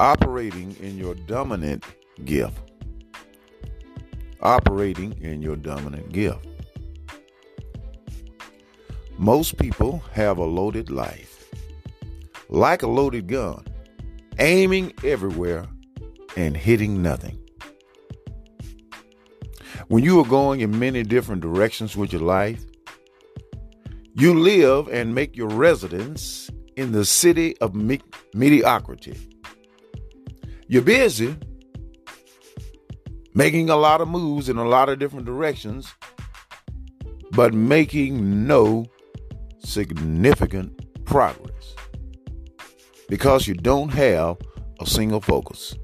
operating in your dominant gift. Operating in your dominant gift. Most people have a loaded life, like a loaded gun, aiming everywhere and hitting nothing. When you are going in many different directions with your life, you live and make your residence in the city of me- mediocrity. You're busy making a lot of moves in a lot of different directions, but making no significant progress because you don't have a single focus.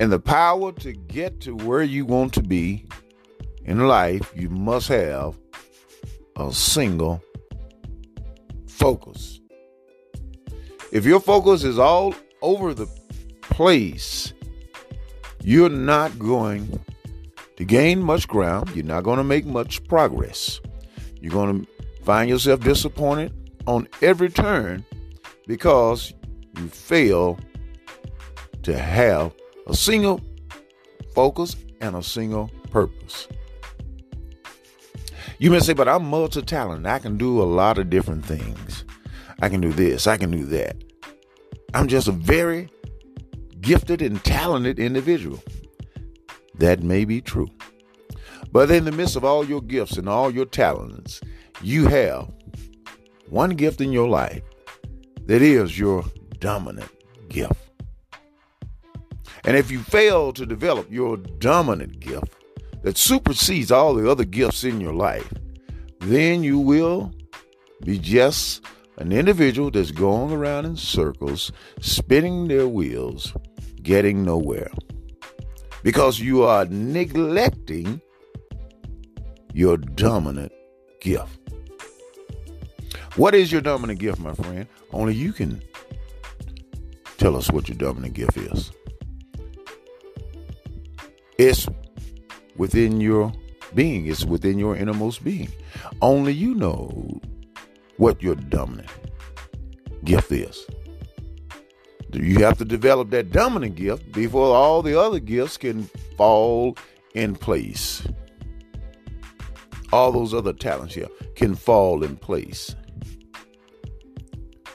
And the power to get to where you want to be in life, you must have a single focus. If your focus is all over the place, you're not going to gain much ground. You're not going to make much progress. You're going to find yourself disappointed on every turn because you fail to have a single focus and a single purpose. You may say, but I'm multi talented. I can do a lot of different things. I can do this, I can do that. I'm just a very gifted and talented individual. That may be true. But in the midst of all your gifts and all your talents, you have one gift in your life that is your dominant gift. And if you fail to develop your dominant gift that supersedes all the other gifts in your life, then you will be just an individual that's going around in circles, spinning their wheels, getting nowhere. Because you are neglecting your dominant gift. What is your dominant gift, my friend? Only you can tell us what your dominant gift is. It's within your being, it's within your innermost being. Only you know what your dominant gift is. You have to develop that dominant gift before all the other gifts can fall in place. All those other talents here can fall in place.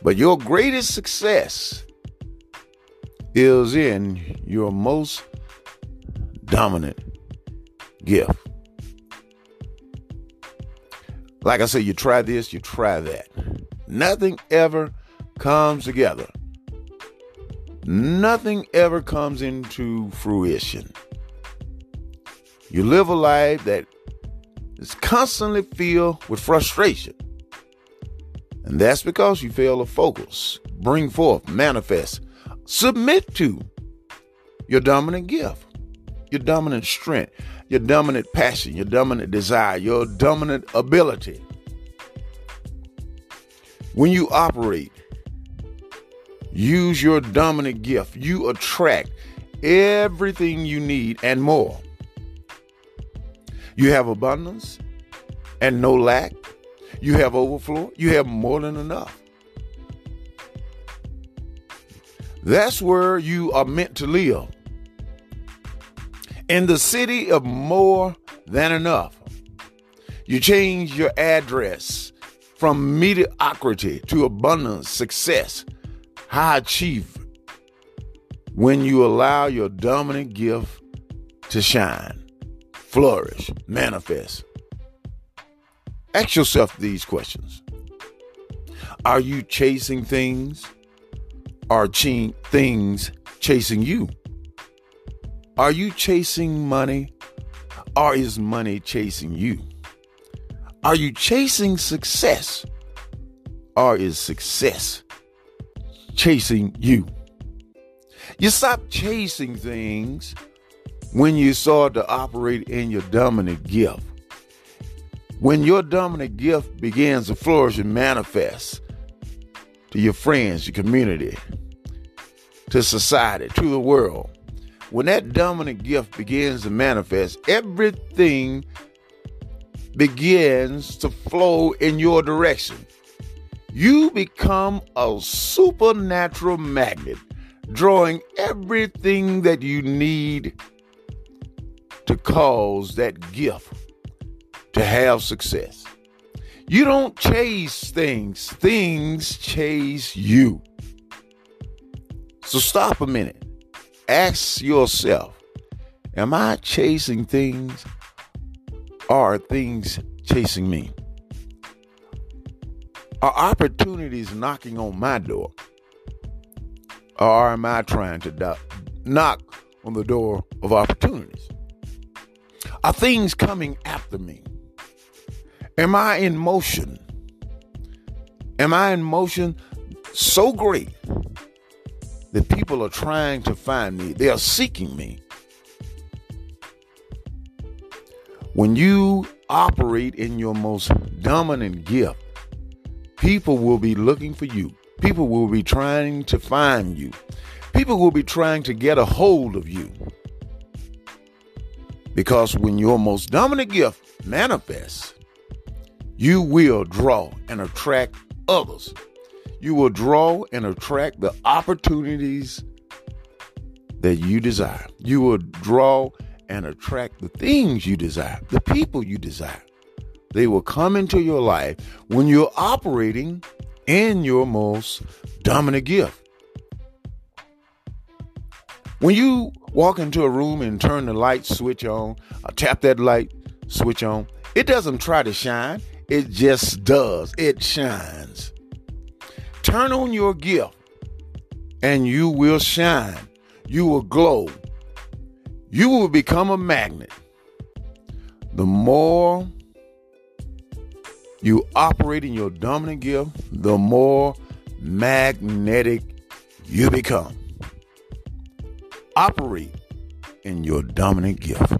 But your greatest success is in your most dominant gift. Like I said, you try this, you try that. Nothing ever comes together. Nothing ever comes into fruition. You live a life that is constantly filled with frustration. And that's because you fail to focus, bring forth, manifest, submit to your dominant gift, your dominant strength, your dominant passion, your dominant desire, your dominant ability. When you operate, use your dominant gift, you attract everything you need and more. You have abundance and no lack. You have overflow. You have more than enough. That's where you are meant to live. In the city of more than enough. You change your address from mediocrity to abundance, success, high achievement when you allow your dominant gift to shine, flourish, manifest. Ask yourself these questions Are you chasing things? Are ch- things chasing you? Are you chasing money? Or is money chasing you? Are you chasing success? Or is success chasing you? You stop chasing things when you start to operate in your dominant gift. When your dominant gift begins to flourish and manifest to your friends, your community, to society, to the world, when that dominant gift begins to manifest, everything begins to flow in your direction. You become a supernatural magnet drawing everything that you need to cause that gift to have success. You don't chase things, things chase you. So stop a minute. Ask yourself Am I chasing things or are things chasing me? Are opportunities knocking on my door? Or am I trying to do- knock on the door of opportunities? Are things coming after me? Am I in motion? Am I in motion so great that people are trying to find me? They are seeking me. When you operate in your most dominant gift, people will be looking for you. People will be trying to find you. People will be trying to get a hold of you. Because when your most dominant gift manifests, you will draw and attract others. You will draw and attract the opportunities that you desire. You will draw and attract the things you desire, the people you desire. They will come into your life when you're operating in your most dominant gift. When you walk into a room and turn the light switch on, or tap that light switch on, it doesn't try to shine, it just does. It shines. Turn on your gift and you will shine. You will glow. You will become a magnet. The more you operate in your dominant gift, the more magnetic you become. Operate in your dominant gift.